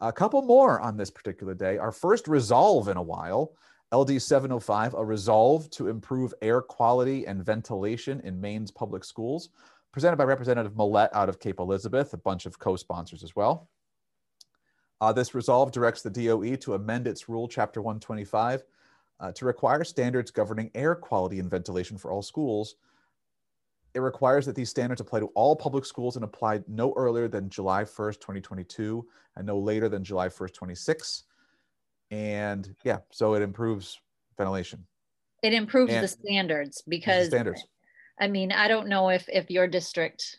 A couple more on this particular day. Our first resolve in a while. Ld 705 a resolve to improve air quality and ventilation in maine's public schools presented by Representative Millett out of Cape Elizabeth, a bunch of co-sponsors as well. Uh, this resolve directs the DOE to amend its rule, Chapter 125, uh, to require standards governing air quality and ventilation for all schools. It requires that these standards apply to all public schools and apply no earlier than July 1st, 2022, and no later than July 1st, 26. And yeah, so it improves ventilation. it improves And- the standards because standards. I mean, I don't know if if your district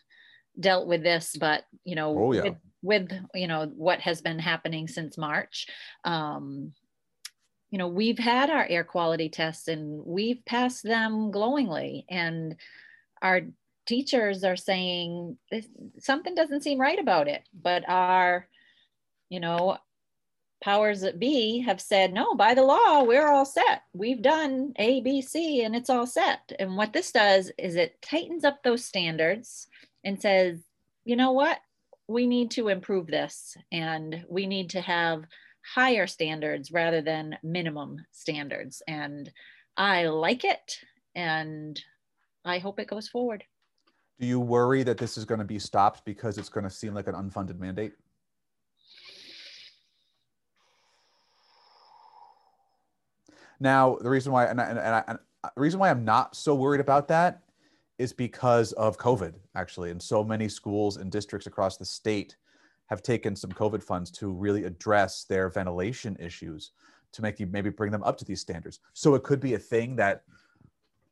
dealt with this, but you know, Oh, yeah. with, with you know what has been happening since March, um, you know, we've had our air quality tests and we've passed them glowingly, and our teachers are saying something doesn't seem right about it, but our, you know, powers that be have said no by the law we're all set. We've done a b c and it's all set. And what this does is it tightens up those standards and says you know what? We need to improve this and we need to have higher standards rather than minimum standards. And i like it and i hope it goes forward. Do you worry that this is going to be stopped because it's going to seem like an unfunded mandate? Now, the reason why and, I, and, I, and the reason why I'm not so worried about that is because of COVID, actually, and so many schools and districts across the state have taken some COVID funds to really address their ventilation issues to make you maybe bring them up to these standards. So it could be a thing that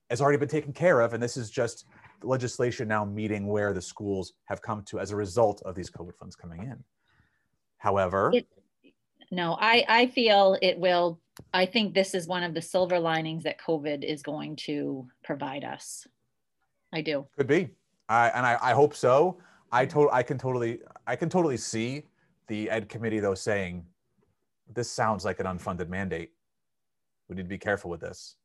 has already been taken care of, and this is just legislation now meeting where the schools have come to as a result of these COVID funds coming in. However, It- no, I, I feel it will, I think this is one of the silver linings that COVID is going to provide us. I do. Could be. I, and I, I hope so. I told I can totally I can totally see the ed committee though saying this sounds like an unfunded mandate. We need to be careful with this.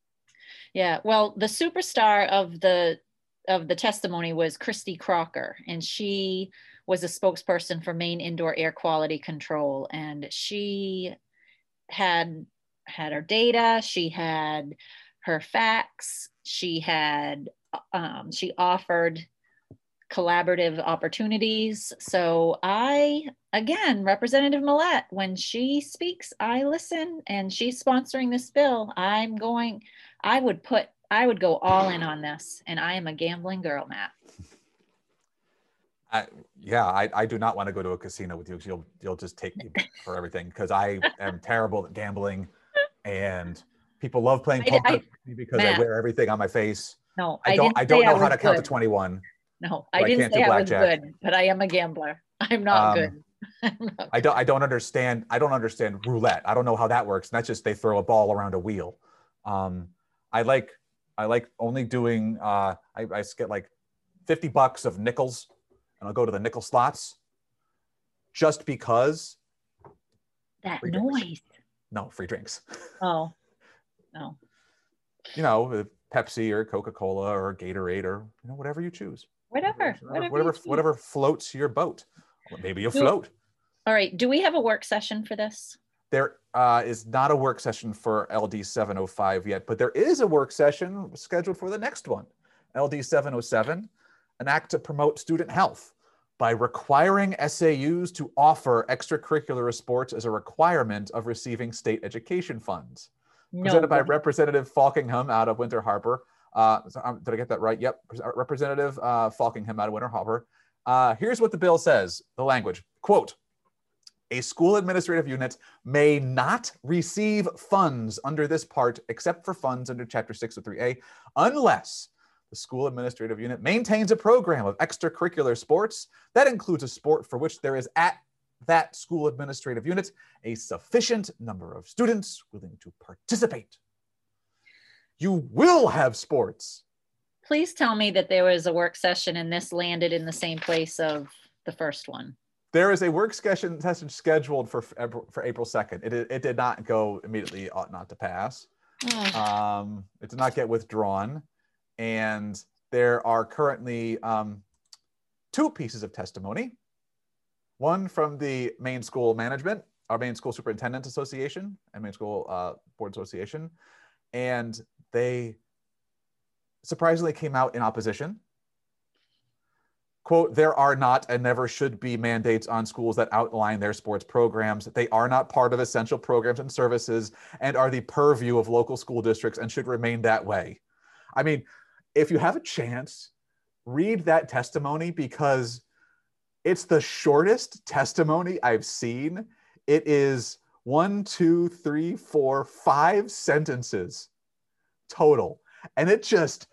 Yeah, well, the superstar of the of the testimony was Christy Crocker, and she was a spokesperson for Maine Indoor Air Quality Council, and she had had her data, she had her facts, she had um, she offered collaborative opportunities. So I, again, Representative Millett, when she speaks, I listen and she's sponsoring this bill. I'm going, I would put, I would go all in on this. And I am a gambling girl, Matt. I, yeah, I, I do not want to go to a casino with you because you'll you'll just take me (laughs) for everything because I am terrible at gambling, and people love playing poker I, I, because Matt, I wear everything on my face. No, I don't. I, I don't know how to good. count to twenty one. No, I didn't say I was good, but I am a gambler. (laughs) I'm not um, good. (laughs) I don't. I don't understand. I don't understand roulette. I don't know how that works. And that's just they throw a ball around a wheel. Um, I like. I like only doing. Uh, I, I get like fifty bucks of nickels, and I'll go to the nickel slots, just because. That noise. Drinks. No free drinks. (laughs) Oh, no. You know, Pepsi or Coca Cola or Gatorade or you know whatever you choose whatever, whatever, whatever, whatever floats your boat. Maybe you float. All right. Do we have a work session for this? There uh, is not a work session for LD 705 yet, but there is a work session scheduled for the next one. LD 707, an act to promote student health by requiring SAUs to offer extracurricular sports as a requirement of receiving state education funds. No. Presented by Representative Faulkingham out of Winter Harbor. Uh, um, did I get that right? Yep. Representative uh, Faulkingham out of Winter Harbor. Uh, here's what the bill says the language quote, a school administrative unit may not receive funds under this part except for funds under Chapter 603A unless the school administrative unit maintains a program of extracurricular sports that includes a sport for which there is at that school administrative unit a sufficient number of students willing to participate you will have sports. Please tell me that there was a work session and this landed in the same place of the first one. There is a work session scheduled for for April 2nd. It, it did not go immediately, ought not to pass. Oh. Um, it did not get withdrawn. And there are currently um, two pieces of testimony one from the Maine school management, our Maine school superintendent association, and Maine school uh, board association, and they surprisingly came out in opposition. Quote, there are not and never should be mandates on schools that outline their sports programs. They are not part of essential programs and services and are the purview of local school districts and should remain that way. I mean, if you have a chance, read that testimony because it's the shortest testimony I've seen. It is one, two, three, four, five sentences total. And it just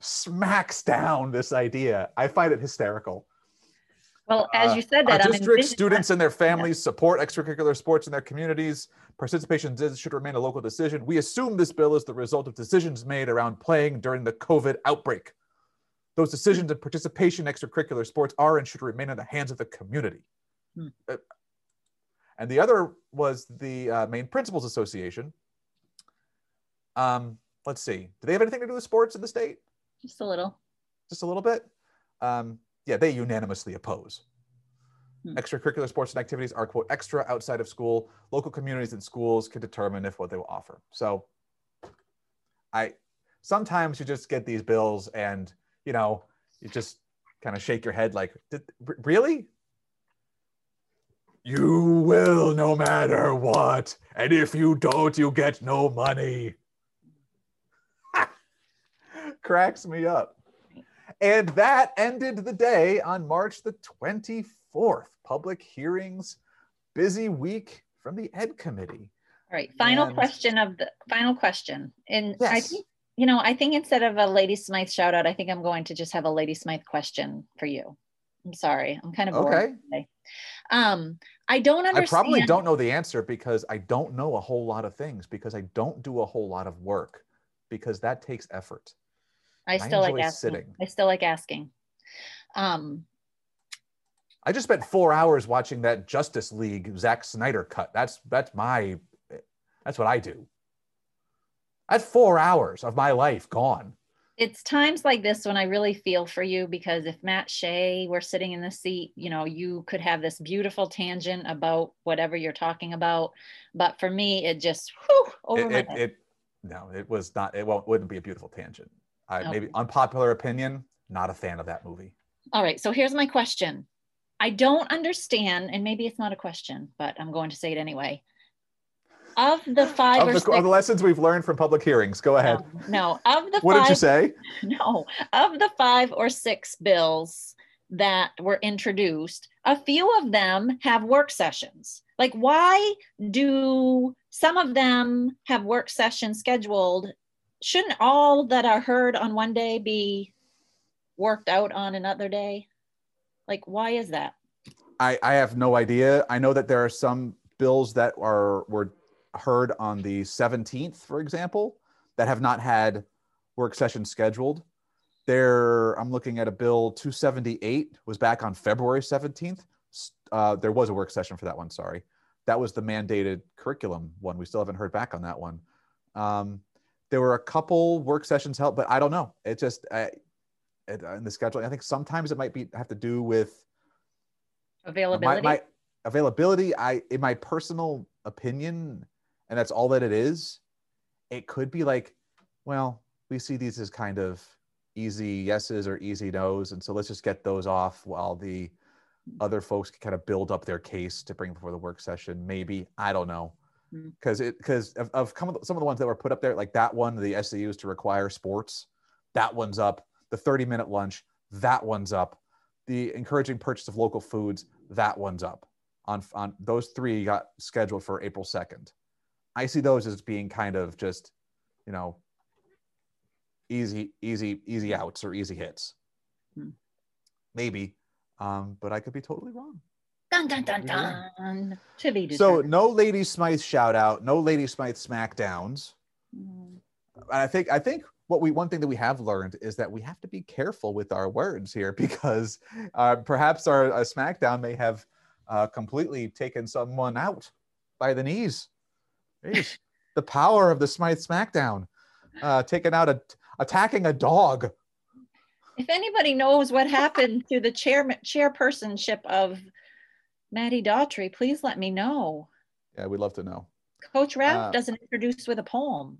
smacks down this idea. I find it hysterical. Well, as uh, you said that, uh, district students and their families support extracurricular sports in their communities. Participation should remain a local decision. We assume this bill is the result of decisions made around playing during the COVID outbreak. Those decisions and participation in extracurricular sports are and should remain in the hands of the community. Hmm. Uh, and the other was the uh, Maine Principals Association, um, let's see. Do they have anything to do with sports in the state? Just a little. Just a little bit. Um, yeah, they unanimously oppose. Hmm. Extracurricular sports and activities are quote extra outside of school. Local communities and schools can determine if what they will offer. So, I sometimes you just get these bills and you know you just kind of shake your head like, really? You will no matter what, and if you don't, you get no money cracks me up. And that ended the day on March the 24th. Public hearings, busy week from the Ed Committee. All right, final and, question of the final question. And yes. I think, you know, I think instead of a Lady Smythe shout out, I think I'm going to just have a Lady Smythe question for you. I'm sorry, I'm kind of bored okay. today. Um, I don't understand. I probably don't know the answer because I don't know a whole lot of things because I don't do a whole lot of work because that takes effort. I and I still like asking. sitting. I still like asking. Um, I just spent four hours watching that Justice League Zack Snyder cut. That's that's my that's what I do. That's four hours of my life gone. it's times like this when I really feel for you because if Matt Shea were sitting in the seat, you know, you could have this beautiful tangent about whatever you're talking about. But for me, it just whew, over It, my it, head. it no, it was not. It won't wouldn't be a beautiful tangent. I Okay. maybe unpopular opinion. Not a fan of that movie. All right. So here's my question. I don't understand, and maybe it's not a question, but I'm going to say it anyway. Of the five Of or the, six, of the lessons we've learned from public hearings. Go ahead. no, no, of the what five did you say? (laughs) No, of the five or six bills that were introduced, a few of them have work sessions. Like, why do some of them have work sessions scheduled? Shouldn't all that are heard on one day be worked out on another day? Like, why is that? I, I have no idea. I know that there are some bills that are were heard on the 17th, for example, that have not had work sessions scheduled. There, I'm looking at a bill 278 was back on February 17th. Uh, there was a work session for that one. Sorry, that was the mandated curriculum one. We still haven't heard back on that one. Um, there were a couple work sessions held, but I don't know. It just I, it, uh, in the scheduling. I think sometimes it might be have to do with Availability? my, my availability i in my personal opinion and that's all that it is it could be like well we see these as kind of easy yeses or easy nos and so let's just get those off while the other folks can kind of build up their case to bring before the work session maybe i don't know. Because it because of, of come- some of the ones that were put up there like that one the SAUs to require sports that one's up the 30 minute lunch that one's up the encouraging purchase of local foods that one's up on on those three got scheduled for April 2nd. I see those as being kind of just, you know, easy, easy, easy outs or easy hits. Hmm. Maybe. Um, but I could be totally wrong. Dun, dun, dun, dun. To be So no Lady Smythe shout out, no Lady Smythe smackdowns. Mm. And I think I think what we one thing that we have learned is that we have to be careful with our words here (laughs) because uh, perhaps our, our SmackDown may have uh, completely taken someone out by the knees. Jeez. the power of the Smythe SmackDown, uh, taking out a attacking a dog. If anybody knows what happened to the chair chairpersonship of Mattie Daughtry, please let me know. Yeah, we'd love to know. Coach Ralph Uh, doesn't introduce with a poem.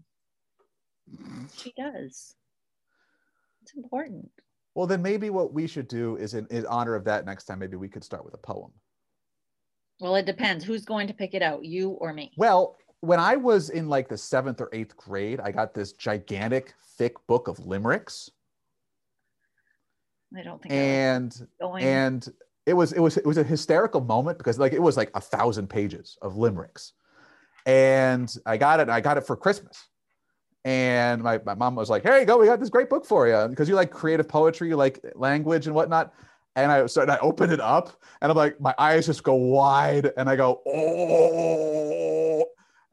She does. It's important. Well, then maybe what we should do is in, in honor of that next time. Maybe we could start with a poem. Well, it depends. Who's going to pick it out, you or me? Well, when I was in like the seventh or eighth grade, I got this gigantic, thick book of limericks, I don't think and and it was it was it was a hysterical moment because like it was like a thousand pages of limericks, and I got it. I got it for Christmas, and my, my mom was like, "Here you go, we got this great book for you because you like creative poetry, you like language and whatnot." And I so I opened it up, and I'm like, my eyes just go wide, and I go, "Oh!"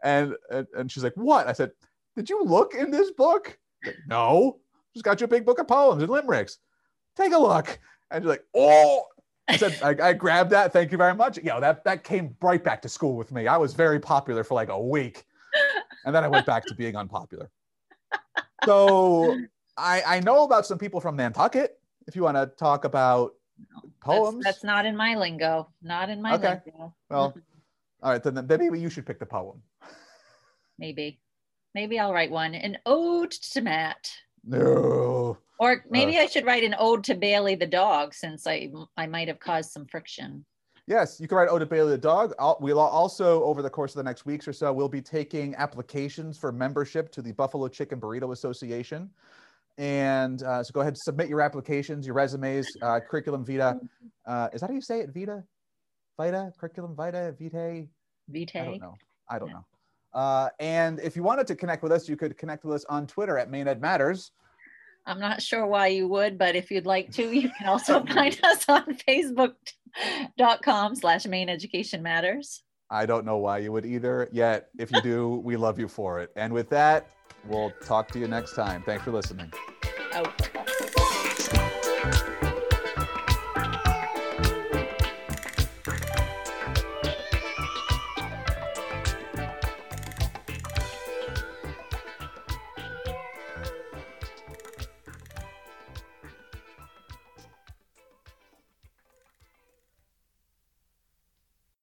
And and, and she's like, "What?" I said, "Did you look in this book?" Like, no, just got you a big book of poems and limericks. Take a look. And she's like, "Oh!" I said, I, I grabbed that. Thank you very much. You know, that that came right back to school with me. I was very popular for like a week, and then I went back to being unpopular. So I I know about some people from Nantucket. If you want to talk about That's- poems, That's, not in my lingo. Not in my Okay. lingo. well, all right, then, then maybe you should pick the poem. Maybe. Maybe I'll write one. An ode to Matt. No, Or maybe I should write an ode to Bailey the dog since I I might have caused some friction. Yes, you can write ode to Bailey the dog. I'll, we'll also, over the course of the next weeks or so, we'll be taking applications for membership to the Buffalo Chicken Burrito Association. And uh, so go ahead, submit your applications, your resumes, uh, curriculum vita. Uh, is that how you say it? Vita, vita, curriculum vita, vitae. Vitae. I don't know. I don't Yeah. know. Uh, and if you wanted to connect with us, you could connect with us on Twitter at Maine Ed Matters. I'm not sure why you would, but if you'd like to, you can also (laughs) find us on facebook.com slash Maine education matters. I don't know why you would either, yet if you do, (laughs) we love you for it. And with that, we'll talk to you next time. Thanks for listening. Oh.